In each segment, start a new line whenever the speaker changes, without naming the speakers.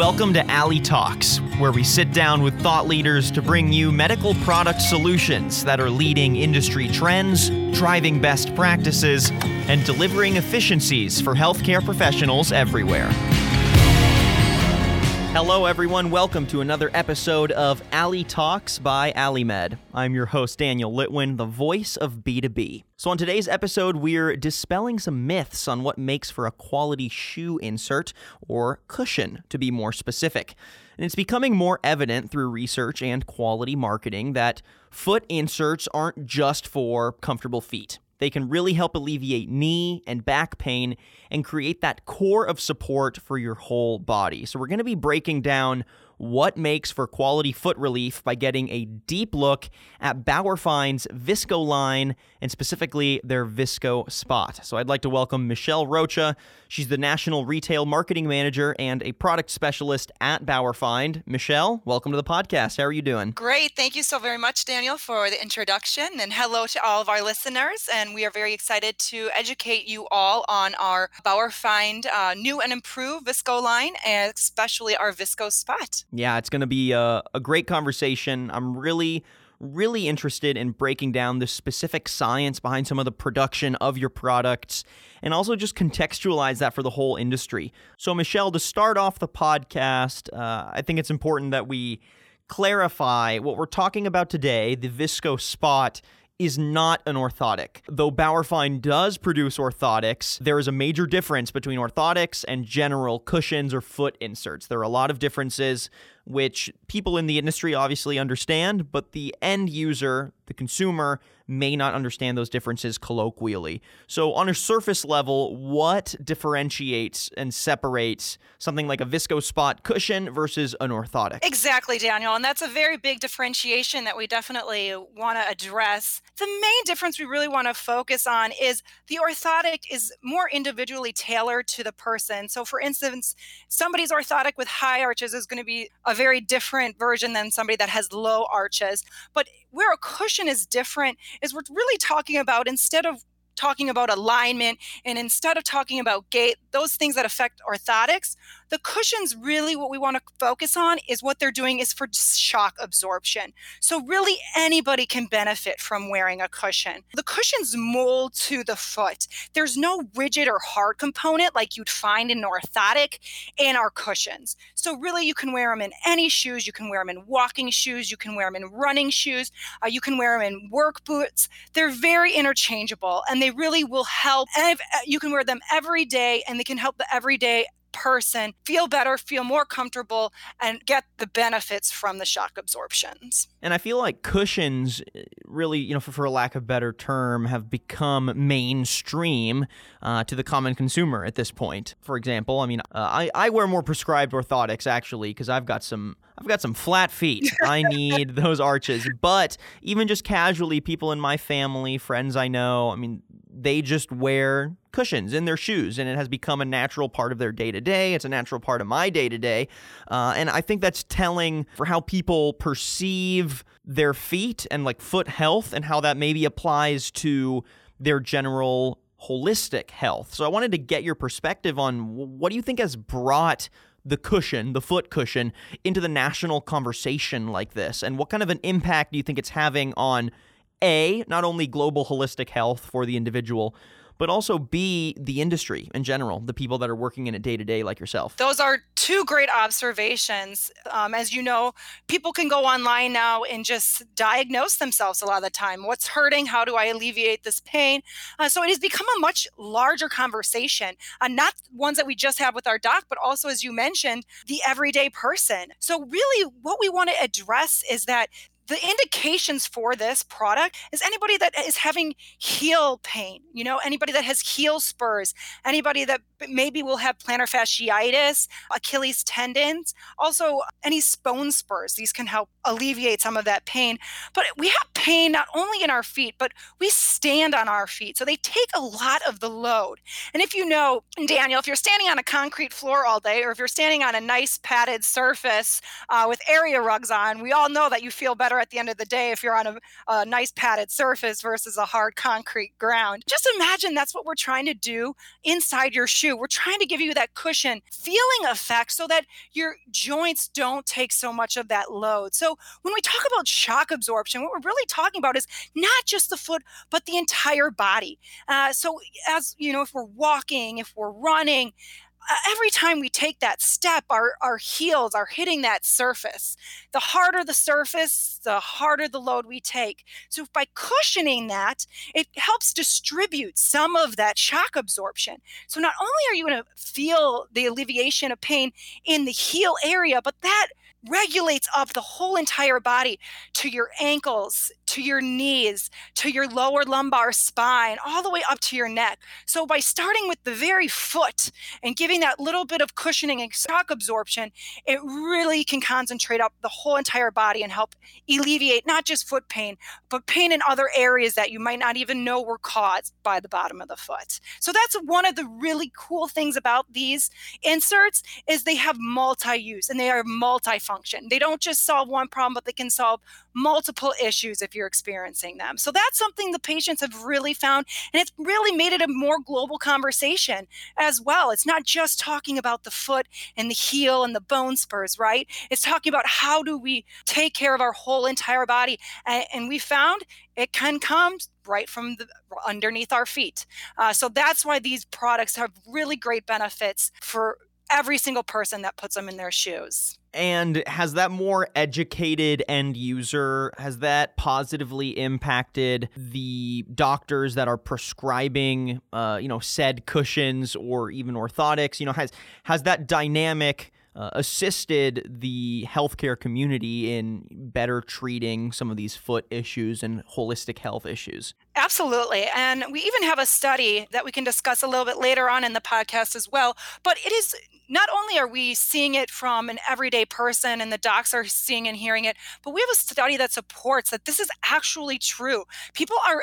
Welcome to Ali Talks, where we sit down with thought leaders to bring you medical product solutions that are leading industry trends, driving best practices, and delivering efficiencies for healthcare professionals everywhere. Hello, everyone. Welcome to another episode of Ali Talks by AliMed. I'm your host, Daniel Litwin, the voice of B2B. So, on today's episode, we're dispelling some myths on what makes for a quality shoe insert, or cushion, to be more specific. And it's becoming more evident through research and quality marketing that foot inserts aren't just for comfortable feet. They can really help alleviate knee and back pain and create that core of support for your whole body. So, we're going to be breaking down what makes for quality foot relief by getting a deep look at Bauerfeind's Visco line and specifically their Visco Spot. So I'd like to welcome Michelle Rocha. She's the National Retail Marketing Manager and a product specialist at Bauerfeind. Michelle, welcome to the podcast. How are you doing?
Great. Thank you so very much, Daniel, for the introduction. And hello to all of our listeners. And we are very excited to educate you all on our Bauerfeind uh, new and improved Visco line, and especially our Visco Spot.
Yeah, it's going to be a, a great conversation. I'm really really interested in breaking down the specific science behind some of the production of your products and also just contextualize that for the whole industry. So, Michelle, to start off the podcast, uh, I think it's important that we clarify what we're talking about today the Visco Spot is not an orthotic. Though Bauerfeind does produce orthotics, there is a major difference between orthotics and general cushions or foot inserts. There are a lot of differences which people in the industry obviously understand, but the end user, the consumer, may not understand those differences colloquially. So, on a surface level, what differentiates and separates something like a visco spot cushion versus an orthotic?
Exactly, Daniel. And that's a very big differentiation that we definitely want to address. The main difference we really want to focus on is the orthotic is more individually tailored to the person. So, for instance, somebody's orthotic with high arches is going to be a very different version than somebody that has low arches. But where a cushion is different is we're really talking about instead of talking about alignment and instead of talking about gait, those things that affect orthotics, the cushions really what we want to focus on is what they're doing is for shock absorption. So really anybody can benefit from wearing a cushion. The cushions mold to the foot. There's no rigid or hard component like you'd find in orthotic in our cushions. So really you can wear them in any shoes. You can wear them in walking shoes. You can wear them in running shoes. Uh, you can wear them in work boots. They're very interchangeable and they really will help. And you can wear them every day and they can help the everyday person feel better, feel more comfortable, and get the benefits from the shock absorptions.
And I feel like cushions, eh, really, you know, for, for a lack of better term, have become mainstream uh, to the common consumer at this point. For example, I mean, uh, I, I wear more prescribed orthotics actually because I've got some I've got some flat feet. I need those arches. But even just casually, people in my family, friends I know, I mean, they just wear cushions in their shoes and it has become a natural part of their day to day. It's a natural part of my day to day. And I think that's telling for how people perceive their feet and like foot health and how that maybe applies to their general holistic health. So I wanted to get your perspective on what do you think has brought the cushion, the foot cushion, into the national conversation like this? And what kind of an impact do you think it's having on A, not only global holistic health for the individual, but also B, the industry in general, the people that are working in it day to day, like yourself?
Those are two great observations. Um, as you know, people can go online now and just diagnose themselves a lot of the time. What's hurting? How do I alleviate this pain? Uh, so it has become a much larger conversation, uh, not ones that we just have with our doc, but also, as you mentioned, the everyday person. So, really, what we want to address is that the indications for this product is anybody that is having heel pain, you know, anybody that has heel spurs, anybody that maybe will have plantar fasciitis, Achilles tendons, also any bone spurs. These can help alleviate some of that pain. But we have pain not only in our feet, but we stand on our feet. So they take a lot of the load. And if you know, Daniel, if you're standing on a concrete floor all day, or if you're standing on a nice padded surface uh, with area rugs on, we all know that you feel better at the end of the day if you're on a, a nice padded surface versus a hard concrete ground. Just imagine that's what we're trying to do inside your shoe. We're trying to give you that cushion feeling effect so that your joints don't take so much of that load. So when we talk about shock absorption, what we're really talking about is not just the foot, but the entire body. Uh, so as you know, if we're walking, if we're running, Uh, every time we take that step, our, our heels are hitting that surface. The harder the surface, the harder the load we take. So, by cushioning that, it helps distribute some of that shock absorption. So, not only are you going to feel the alleviation of pain in the heel area, but that regulates up the whole entire body to your ankles, to your knees, to your lower lumbar spine, all the way up to your neck. So, by starting with the very foot and giving that little bit of cushioning and shock absorption, it really can concentrate up the whole entire body and help alleviate not just foot pain, but pain in other areas that you might not even know were caused by the bottom of the foot. So, that's one of the really cool things about these inserts is they have multi-use and they are multi-function. They don't just solve one problem, but they can solve multiple issues if you're experiencing them. So that's something the patients have really found, and it's really made it a more global conversation as well. It's not just talking about the foot and the heel and the bone spurs, right? It's talking about how do we take care of our whole entire body. And, we found it can come right from the, underneath our feet. Uh, so that's why these products have really great benefits for every single person that puts them in their shoes.
And has that more educated end user, has that positively impacted the doctors that are prescribing, uh, you know, said cushions or even orthotics? You know, has has that dynamic uh, assisted the healthcare community in better treating some of these foot issues and holistic health issues?
Absolutely. And we even have a study that we can discuss a little bit later on in the podcast as well. But it is not only are we seeing it from an everyday person and the docs are seeing and hearing it, but we have a study that supports that this is actually true. People are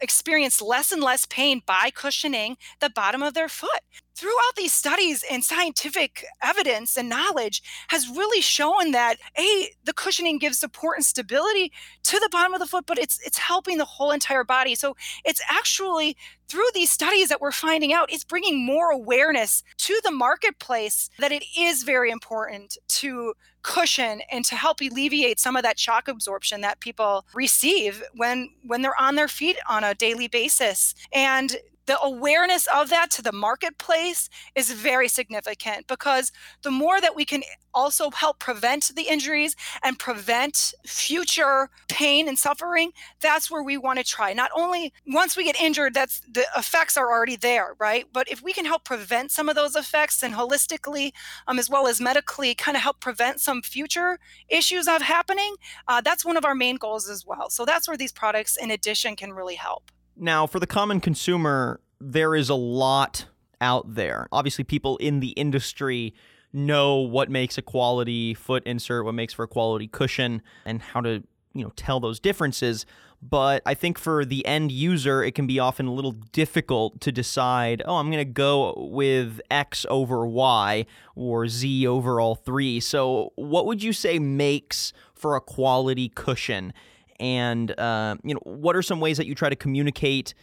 experience less and less pain by cushioning the bottom of their foot throughout these studies and scientific evidence and knowledge has really shown that a the cushioning gives support and stability to the bottom of the foot but it's it's helping the whole entire body. So it's actually through these studies that we're finding out it's bringing more awareness to the marketplace that it is very important to cushion and to help alleviate some of that shock absorption that people receive when when they're on their feet on a daily basis. And the awareness of that to the marketplace is very significant because the more that we can also help prevent the injuries and prevent future pain and suffering that's where we want to try. Not only once we get injured that's the effects are already there right? But if we can help prevent some of those effects and holistically um, as well as medically kind of help prevent some future issues of happening uh, that's one of our main goals as well. So that's where these products in addition can really help
now, for the common consumer, there is a lot out there. Obviously, people in the industry know what makes a quality foot insert, what makes for a quality cushion, and how to, you know, tell those differences. But I think for the end user, it can be often a little difficult to decide, oh, I'm going to go with X over Y or Z over all three. So, what would you say makes for a quality cushion? And uh, you know what are some ways that you try to communicate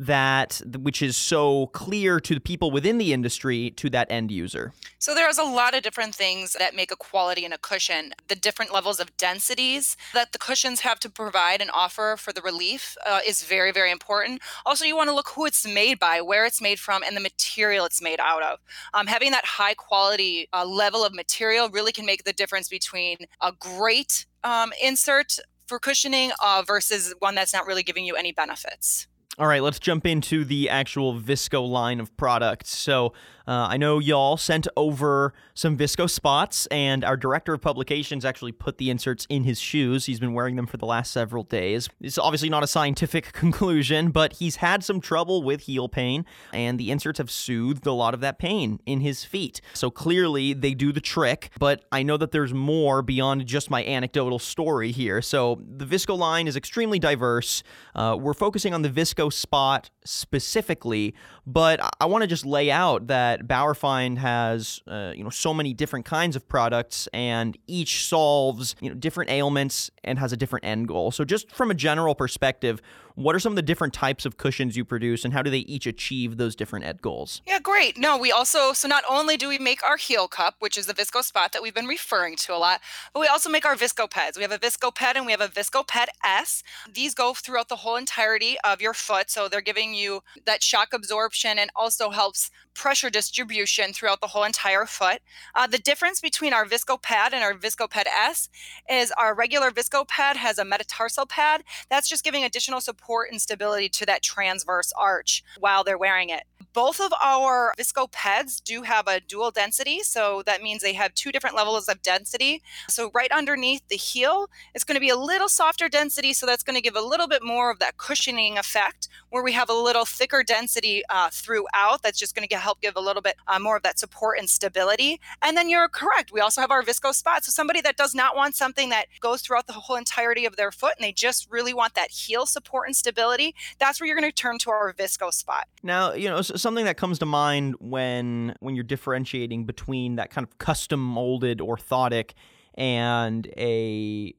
that which is so clear to the people within the industry to that end user?
So there's a lot of different things that make a quality in a cushion. The different levels of densities that the cushions have to provide and offer for the relief uh, is very very important. Also, you want to look who it's made by, where it's made from, and the material it's made out of. Um, having that high quality uh, level of material really can make the difference between a great um, insert for cushioning uh, versus one that's not really giving you any benefits.
All right, let's jump into the actual Visco line of products. So, uh, I know y'all sent over some Visco spots, and our director of publications actually put the inserts in his shoes. He's been wearing them for the last several days. It's obviously not a scientific conclusion, but he's had some trouble with heel pain, and the inserts have soothed a lot of that pain in his feet. So clearly, they do the trick, but I know that there's more beyond just my anecdotal story here. So the Visco line is extremely diverse. Uh, we're focusing on the Visco spot specifically, but I want to just lay out that that Bauerfeind has, uh, you know, so many different kinds of products, and each solves, you know, different ailments and has a different end goal. So, just from a general perspective, what are some of the different types of cushions you produce, and how do they each achieve those different end goals?
Yeah, great. No, we also so not only do we make our heel cup, which is the Visco spot that we've been referring to a lot, but we also make our Visco Peds. We have a Visco Ped and we have a Visco Ped S. These go throughout the whole entirety of your foot, so they're giving you that shock absorption and also helps pressure distribution throughout the whole entire foot. Uh, the difference between our Visco Ped and our Visco Ped S is our regular Visco Ped has a metatarsal pad. That's just giving additional support and stability to that transverse arch while they're wearing it. Both of our Visco Peds do have a dual density, so that means they have two different levels of density. So right underneath the heel, it's going to be a little softer density, so that's going to give a little bit more of that cushioning effect. Where we have a little thicker density uh, throughout, that's just going to help give a little bit uh, more of that support and stability. And then you're correct. We also have our visco spot. So somebody that does not want something that goes throughout the whole entirety of their foot and they just really want that heel support and stability, that's where you're going to turn to our visco spot.
Now, you know, something that comes to mind when when you're differentiating between that kind of custom molded orthotic and a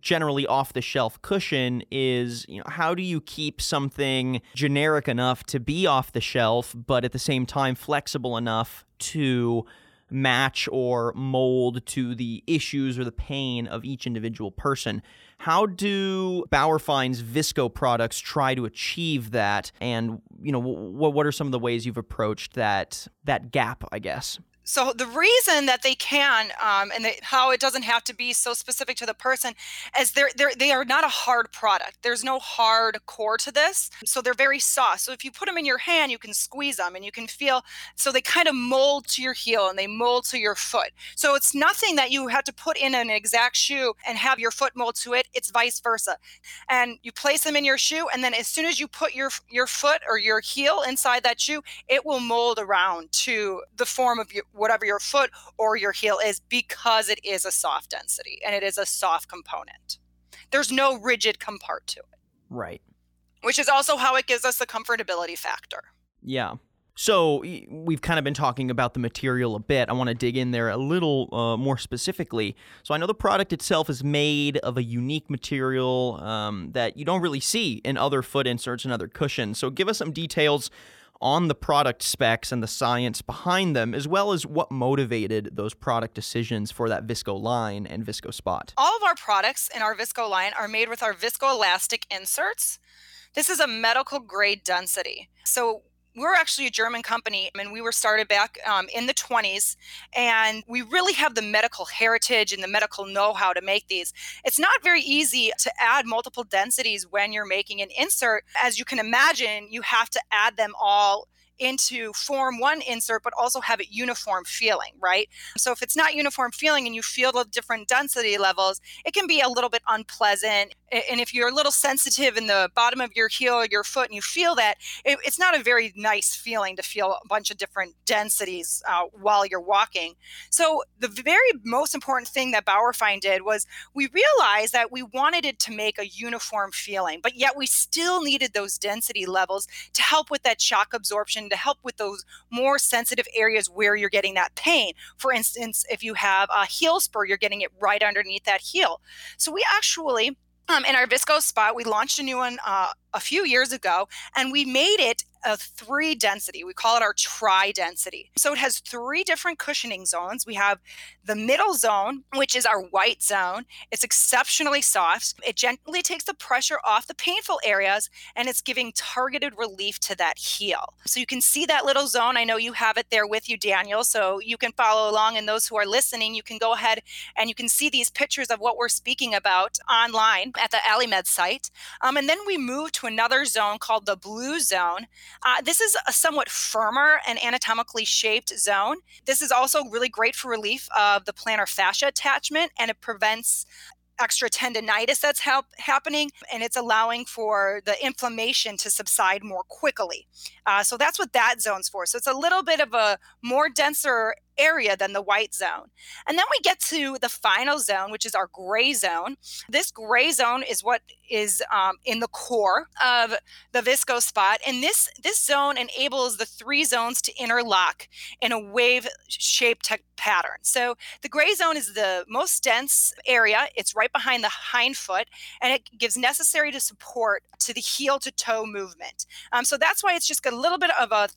generally off the shelf cushion is you know how do you keep something generic enough to be off the shelf but at the same time flexible enough to match or mold to the issues or the pain of each individual person. How do Bauerfeind's Visco products try to achieve that? And you know what what are some of the ways you've approached that that gap I guess
so the reason that they can um, and they, how it doesn't have to be so specific to the person is they're, they're they are not a hard product. There's no hard core to this so they're very soft. So if you put them in your hand you can squeeze them and you can feel so they kind of mold to your heel and they mold to your foot. So it's nothing that you have to put in an exact shoe and have your foot mold to it. It's vice versa. And you place them in your shoe and then as soon as you put your your foot or your heel inside that shoe it will mold around to the form of your whatever your foot or your heel is because it is a soft density and it is a soft component. There's no rigid compart to it.
Right.
Which is also how it gives us the comfortability factor.
Yeah. So we've kind of been talking about the material a bit. I want to dig in there a little uh, more specifically. So I know the product itself is made of a unique material um, that you don't really see in other foot inserts and other cushions. So give us some details on the product specs and the science behind them, as well as what motivated those product decisions for that Visco line and Visco Spot.
All of our products in our Visco line are made with our Visco Elastic inserts. This is a medical grade density. So we're actually a German company and we were started back um, in the 20s. And we really have the medical heritage and the medical know how to make these. It's not very easy to add multiple densities when you're making an insert. As you can imagine, you have to add them all into form one insert, but also have it uniform feeling, right? So if it's not uniform feeling and you feel the different density levels, it can be a little bit unpleasant. And if you're a little sensitive in the bottom of your heel or your foot and you feel that, it, it's not a very nice feeling to feel a bunch of different densities uh, while you're walking. So the very most important thing that Bauerfeind did was we realized that we wanted it to make a uniform feeling, but yet we still needed those density levels to help with that shock absorption to help with those more sensitive areas where you're getting that pain. For instance, if you have a heel spur, you're getting it right underneath that heel. So we actually um, in our visco spot, we launched a new one uh, a few years ago, and we made it a three density. We call it our tri density. So it has three different cushioning zones. We have the middle zone, which is our white zone. It's exceptionally soft. It gently takes the pressure off the painful areas and it's giving targeted relief to that heel. So you can see that little zone. I know you have it there with you, Daniel, so you can follow along. And those who are listening, you can go ahead and you can see these pictures of what we're speaking about online at the AliMed site. Um, and then we move to another zone called the blue zone. Uh, this is a somewhat firmer and anatomically shaped zone. This is also really great for relief of the plantar fascia attachment and it prevents extra tendonitis that's happening and it's allowing for the inflammation to subside more quickly. Uh, so that's what that zone's for. So it's a little bit of a more denser area than the white zone. And then we get to the final zone, which is our gray zone. This gray zone is what is um, in the core of the visco spot. And this, this zone enables the three zones to interlock in a wave shaped te- pattern. So the gray zone is the most dense area. It's right behind the hind foot, and it gives necessary to support to the heel to toe movement. Um, so that's why it's just a little bit of a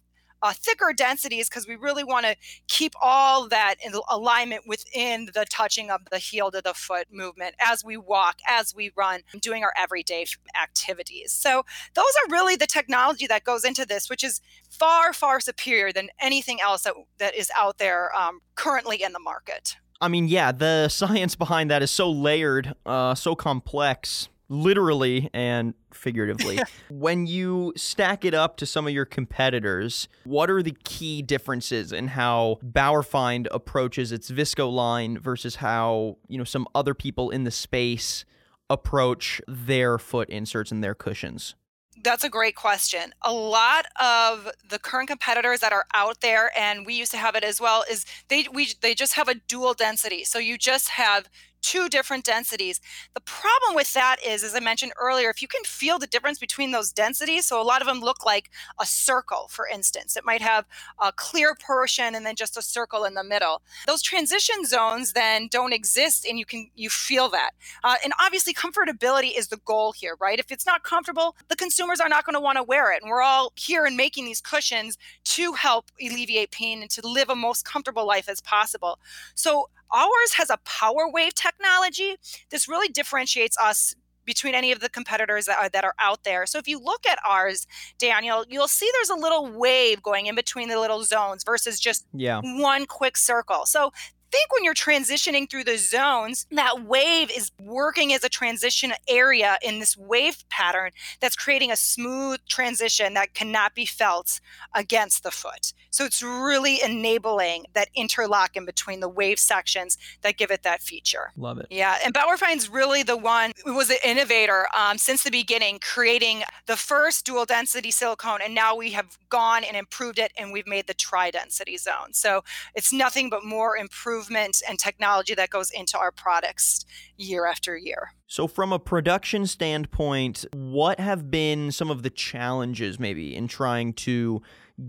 uh, thicker densities because we really want to keep all that in alignment within the touching of the heel to the foot movement as we walk, as we run, doing our everyday activities. So, those are really the technology that goes into this, which is far, far superior than anything else that, that is out there um, currently in the market.
I mean, yeah, the science behind that is so layered, uh, so complex literally and figuratively. when you stack it up to some of your competitors, what are the key differences in how Bauerfeind approaches its Visco line versus how, you know, some other people in the space approach their foot inserts and their cushions?
That's a great question. A lot of the current competitors that are out there, and we used to have it as well, is they we they just have a dual density. So you just have two different densities. The problem with that is, as I mentioned earlier, if you can feel the difference between those densities, so a lot of them look like a circle, for instance, it might have a clear portion and then just a circle in the middle. Those transition zones then don't exist, and you can you feel that. Uh, and obviously, comfortability is the goal here, right? If it's not comfortable, the consumers are not going to want to wear it, and we're all here and making these cushions to help alleviate pain and to live a most comfortable life as possible. So Ours has a power wave technology. This really differentiates us between any of the competitors that are, that are out there. So if you look at ours, Daniel, you'll see there's a little wave going in between the little zones versus just yeah. one quick circle. So think when you're transitioning through the zones, that wave is working as a transition area in this wave pattern that's creating a smooth transition that cannot be felt against the foot. So it's really enabling that interlock in between the wave sections that give it that feature.
Love it.
Yeah, and Bauerfeind's really the one who was the innovator um, since the beginning, creating the first dual density silicone, and now we have gone and improved it, and we've made the tri density zone. So it's nothing but more improvement and technology that goes into our products year after year.
So, from a production standpoint, what have been some of the challenges maybe in trying to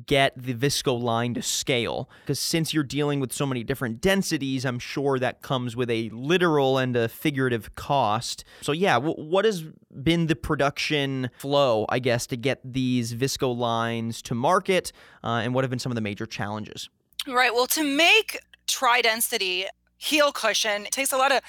get the Visco line to scale. Because since you're dealing with so many different densities, I'm sure that comes with a literal and a figurative cost. So, yeah, w- what has been the production flow, I guess, to get these Visco lines to market? Uh, and what have been some of the major challenges?
Right. Well, to make tri density heel cushion, it takes a lot of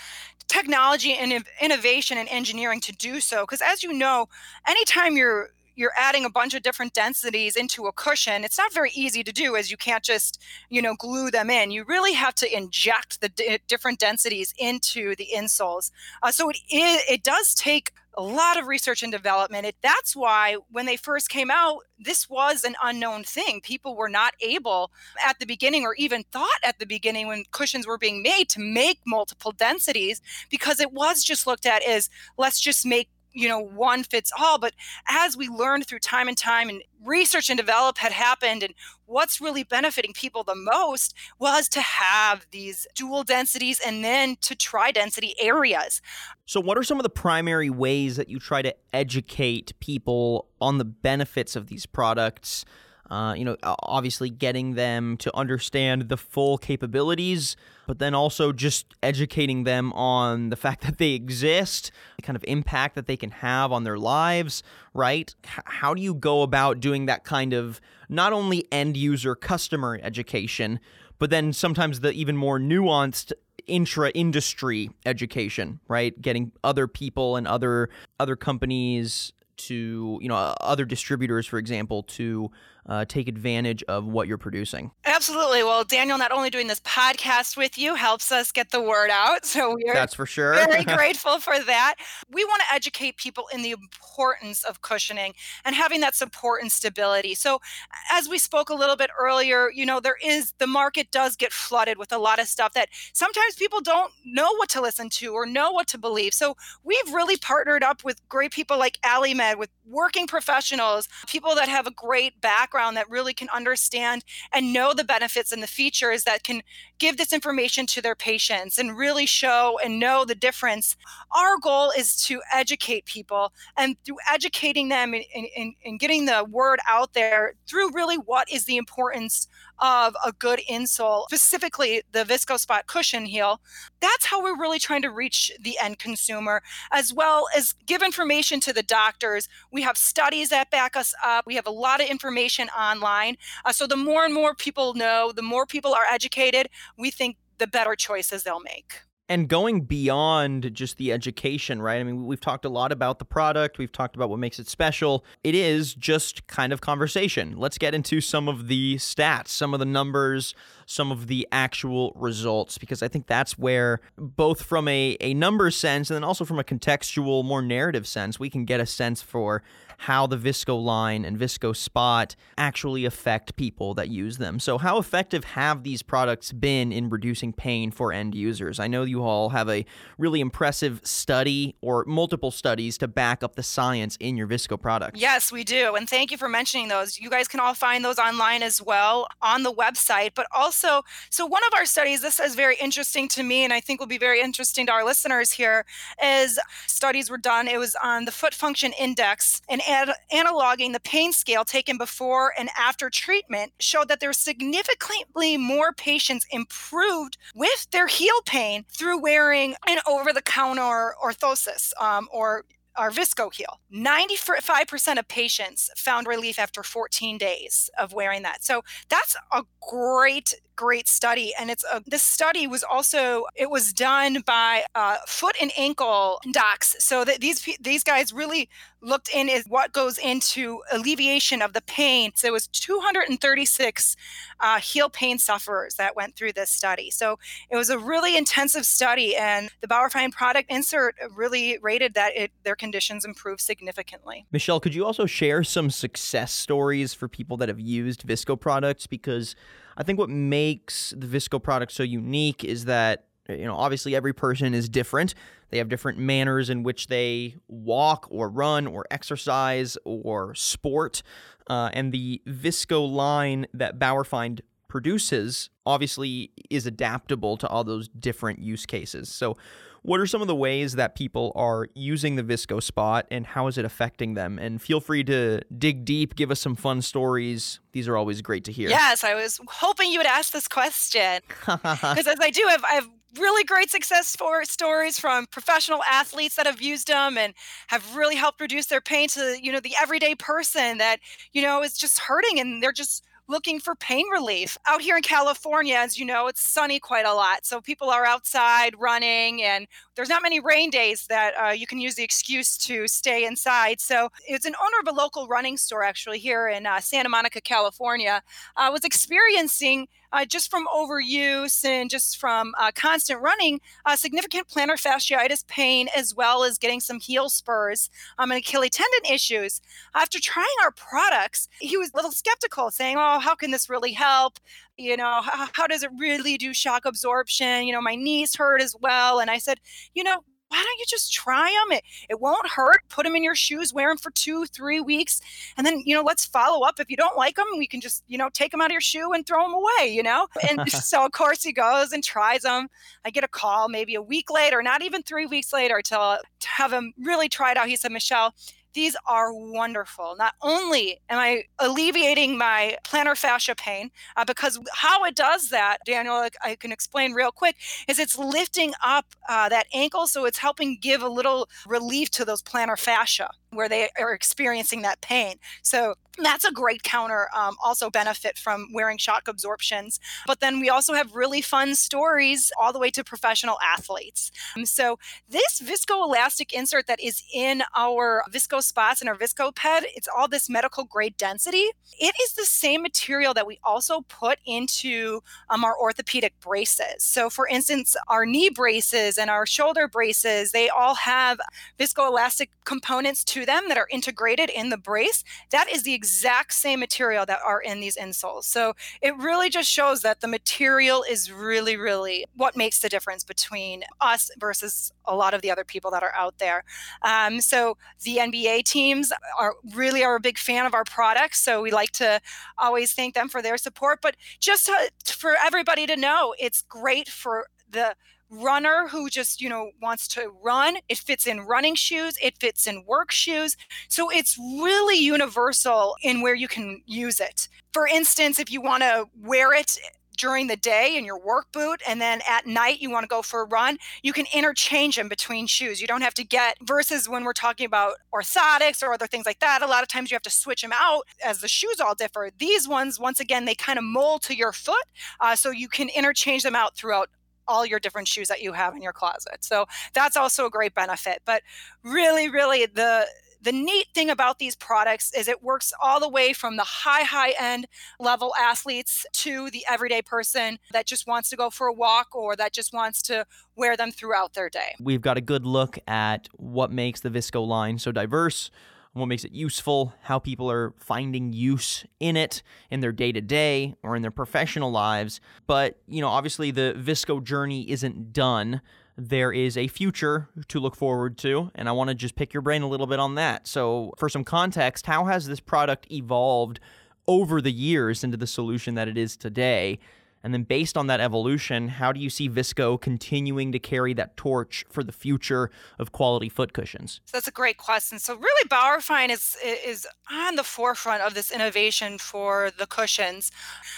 technology and innovation and engineering to do so because as you know anytime you're you're adding a bunch of different densities into a cushion it's not very easy to do as you can't just you know glue them in you really have to inject the d- different densities into the insoles uh, so it is it does take a lot of research and development. It, that's why when they first came out, this was an unknown thing. People were not able at the beginning, or even thought at the beginning when cushions were being made, to make multiple densities because it was just looked at as let's just make you know one fits all but as we learned through time and time and research and develop had happened and what's really benefiting people the most was to have these dual densities and then to tri density areas.
So what are some of the primary ways that you try to educate people on the benefits of these products uh, you know, obviously getting them to understand the full capabilities, but then also just educating them on the fact that they exist, the kind of impact that they can have on their lives, right? H- how do you go about doing that kind of not only end user customer education, but then sometimes the even more nuanced intra industry education, right? Getting other people and other other companies to you know other distributors for example to uh, take advantage of what you're producing.
Absolutely. Well, Daniel, not only doing this podcast with you helps us get the word out. So we're
that's for sure.
very grateful for that. We want to educate people in the importance of cushioning and having that support and stability. So, as we spoke a little bit earlier, you know, there is the market does get flooded with a lot of stuff that sometimes people don't know what to listen to or know what to believe. So, we've really partnered up with great people like Ali AliMed, with working professionals, people that have a great background background that really can understand and know the benefits and the features that can give this information to their patients and really show and know the difference. Our goal is to educate people, and through educating them and, and, and getting the word out there through really what is the importance of a good insole, specifically the ViscoSpot cushion heel. That's how we're really trying to reach the end consumer, as well as give information to the doctors. We have studies that back us up. We have a lot of information online. Uh, so the more and more people know, the more people are educated, we think the better choices they'll make
and going beyond just the education, right? I mean, we've talked a lot about the product, we've talked about what makes it special. It is just kind of conversation. Let's get into some of the stats, some of the numbers, some of the actual results, because I think that's where, both from a, a number sense and then also from a contextual, more narrative sense, we can get a sense for how the Visco line and Visco Spot actually affect people that use them. So, how effective have these products been in reducing pain for end users? I know you all have a really impressive study or multiple studies to back up the science in your Visco products.
Yes, we do. And thank you for mentioning those. You guys can all find those online as well on the website. But also, so one of our studies, this is very interesting to me, and I think will be very interesting to our listeners here, is studies were done. It was on the foot function index and ad- analoging the pain scale taken before and after treatment showed that there were significantly more patients improved with their heel pain through wearing an over the counter orthosis um, or our visco heel 95% of patients found relief after 14 days of wearing that. So that's a great great study. And it's a this study was also it was done by uh, foot and ankle docs. So that these these guys really looked in is what goes into alleviation of the pain. So it was 236 uh, heel pain sufferers that went through this study. So it was a really intensive study and the bauerfeind product insert really rated that it, their conditions improved significantly.
Michelle could you also share some success stories for people that have used visco products? Because I think what makes the Visco product so unique is that you know obviously every person is different. They have different manners in which they walk or run or exercise or sport, uh, and the Visco line that Bauerfeind produces obviously is adaptable to all those different use cases. So what are some of the ways that people are using the Visco spot and how is it affecting them? And feel free to dig deep, give us some fun stories. These are always great to hear.
Yes, I was hoping you would ask this question. Because as I do, I've, I've really great success for stories from professional athletes that have used them and have really helped reduce their pain to you know the everyday person that you know is just hurting and they're just looking for pain relief. Out here in California, as you know, it's sunny quite a lot. So people are outside running, and there's not many rain days that uh, you can use the excuse to stay inside. So it's an owner of a local running store, actually, here in uh, Santa Monica, California, uh, was experiencing uh, just from overuse and just from uh, constant running, uh, significant plantar fasciitis pain, as well as getting some heel spurs um, and Achilles tendon issues. After trying our products, he was a little skeptical, saying, Oh, how can this really help? You know, how, how does it really do shock absorption? You know, my knees hurt as well. And I said, You know, why don't you just try them? It, it won't hurt. Put them in your shoes, wear them for two, three weeks. And then, you know, let's follow up. If you don't like them, we can just, you know, take them out of your shoe and throw them away, you know? And so, of course, he goes and tries them. I get a call maybe a week later, not even three weeks later, to, to have him really try it out. He said, Michelle, these are wonderful. Not only am I alleviating my plantar fascia pain, uh, because how it does that, Daniel, I can explain real quick, is it's lifting up uh, that ankle. So it's helping give a little relief to those plantar fascia where they are experiencing that pain. So that's a great counter um, also benefit from wearing shock absorptions but then we also have really fun stories all the way to professional athletes. Um, so this viscoelastic insert that is in our visco spots and our visco ped it's all this medical grade density. It is the same material that we also put into um, our orthopedic braces. So for instance our knee braces and our shoulder braces they all have viscoelastic components to them that are integrated in the brace. That is the exact same material that are in these insoles. So it really just shows that the material is really, really what makes the difference between us versus a lot of the other people that are out there. Um, so the NBA teams are really are a big fan of our products. So we like to always thank them for their support. But just to, for everybody to know, it's great for the runner who just you know wants to run. It fits in running shoes. It fits in work shoes. So it's really universal in where you can use it. For instance if you want to wear it during the day in your work boot and then at night you want to go for a run you can interchange them between shoes. You don't have to get versus when we're talking about orthotics or other things like that a lot of times you have to switch them out as the shoes all differ. These ones once again they kind of mold to your foot uh, so you can interchange them out throughout all your different shoes that you have in your closet. So that's also a great benefit. But really, really, the the neat thing about these products is it works all the way from the high high end level athletes to the everyday person that just wants to go for a walk or that just wants to wear them throughout their day.
We've got a good look at what makes the Visco line so diverse what makes it useful, how people are finding use in it in their day to day or in their professional lives. But, you know, obviously the Visco journey isn't done. There is a future to look forward to, and I want to just pick your brain a little bit on that. So, for some context, how has this product evolved over the years into the solution that it is today? And then, based on that evolution, how do you see Visco continuing to carry that torch for the future of quality foot cushions?
That's a great question. So, really, Bauerfeind is is on the forefront of this innovation for the cushions.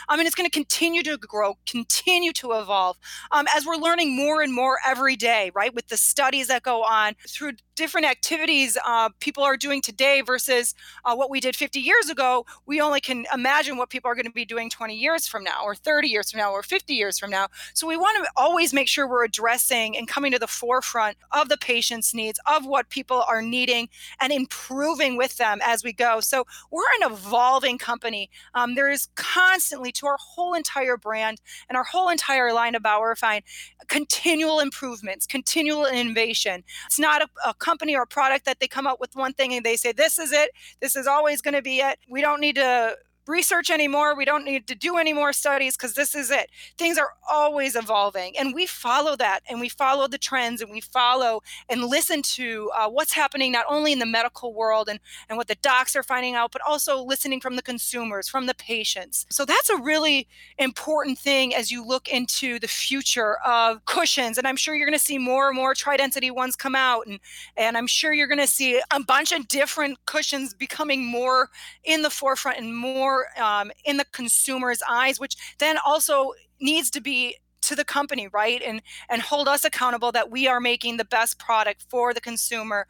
I mean, it's going to continue to grow, continue to evolve um, as we're learning more and more every day, right? With the studies that go on through different activities uh, people are doing today versus uh, what we did 50 years ago, we only can imagine what people are going to be doing 20 years from now, or 30 years from now, or 50 years from now. So we want to always make sure we're addressing and coming to the forefront of the patient's needs, of what people are needing, and improving with them as we go. So we're an evolving company. Um, there is constantly to our whole entire brand and our whole entire line of Bauerfeind continual improvements, continual innovation. It's not a, a company or a product that they come up with one thing and they say, this is it, this is always going to be it. We don't need to research anymore. We don't need to do any more studies because this is it. Things are always evolving. And we follow that and we follow the trends and we follow and listen to uh, what's happening not only in the medical world and, and what the docs are finding out, but also listening from the consumers, from the patients. So that's a really important thing as you look into the future of cushions. And I'm sure you're going to see more and more tri density ones come out. And, and I'm sure you're going to see a bunch of different cushions becoming more in the forefront and more um, in the consumer's eyes, which then also needs to be to the company right? And and hold us accountable that we are making the best product for the consumer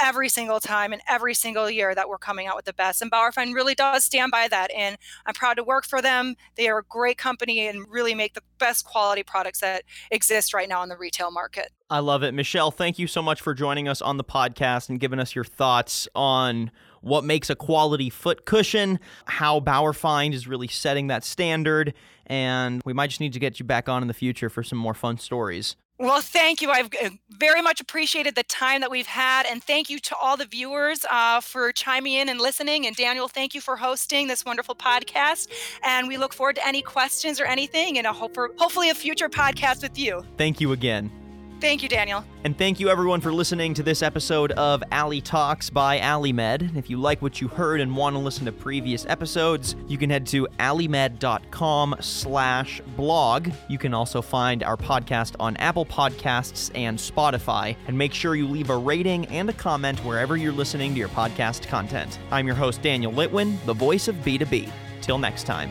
every single time and every single year that we're coming out with the best. And Bauerfeind really does stand by that and I'm proud to work for them. They are a great company and really make the best quality products that exist right now in the retail market.
I love it. Michelle thank you so much for joining us on the podcast and giving us your thoughts on what makes a quality foot cushion, how Bauerfeind is really setting that standard, and we might just need to get you back on in the future for some more fun stories.
Well, thank you. I've uh, very much appreciated the time that we've had. And thank you to all the viewers uh, for chiming in and listening. And Daniel, thank you for hosting this wonderful podcast. And we look forward to any questions or anything and a hope for hopefully a future podcast with you.
Thank you again.
Thank you, Daniel.
And thank you, everyone, for listening to this episode of Ali Talks by AliMed. If you like what you heard and want to listen to previous episodes, you can head to alimed.com slash blog. You can also find our podcast on Apple Podcasts and Spotify. And make sure you leave a rating and a comment wherever you're listening to your podcast content. I'm your host, Daniel Litwin, the voice of B2B. Till next time.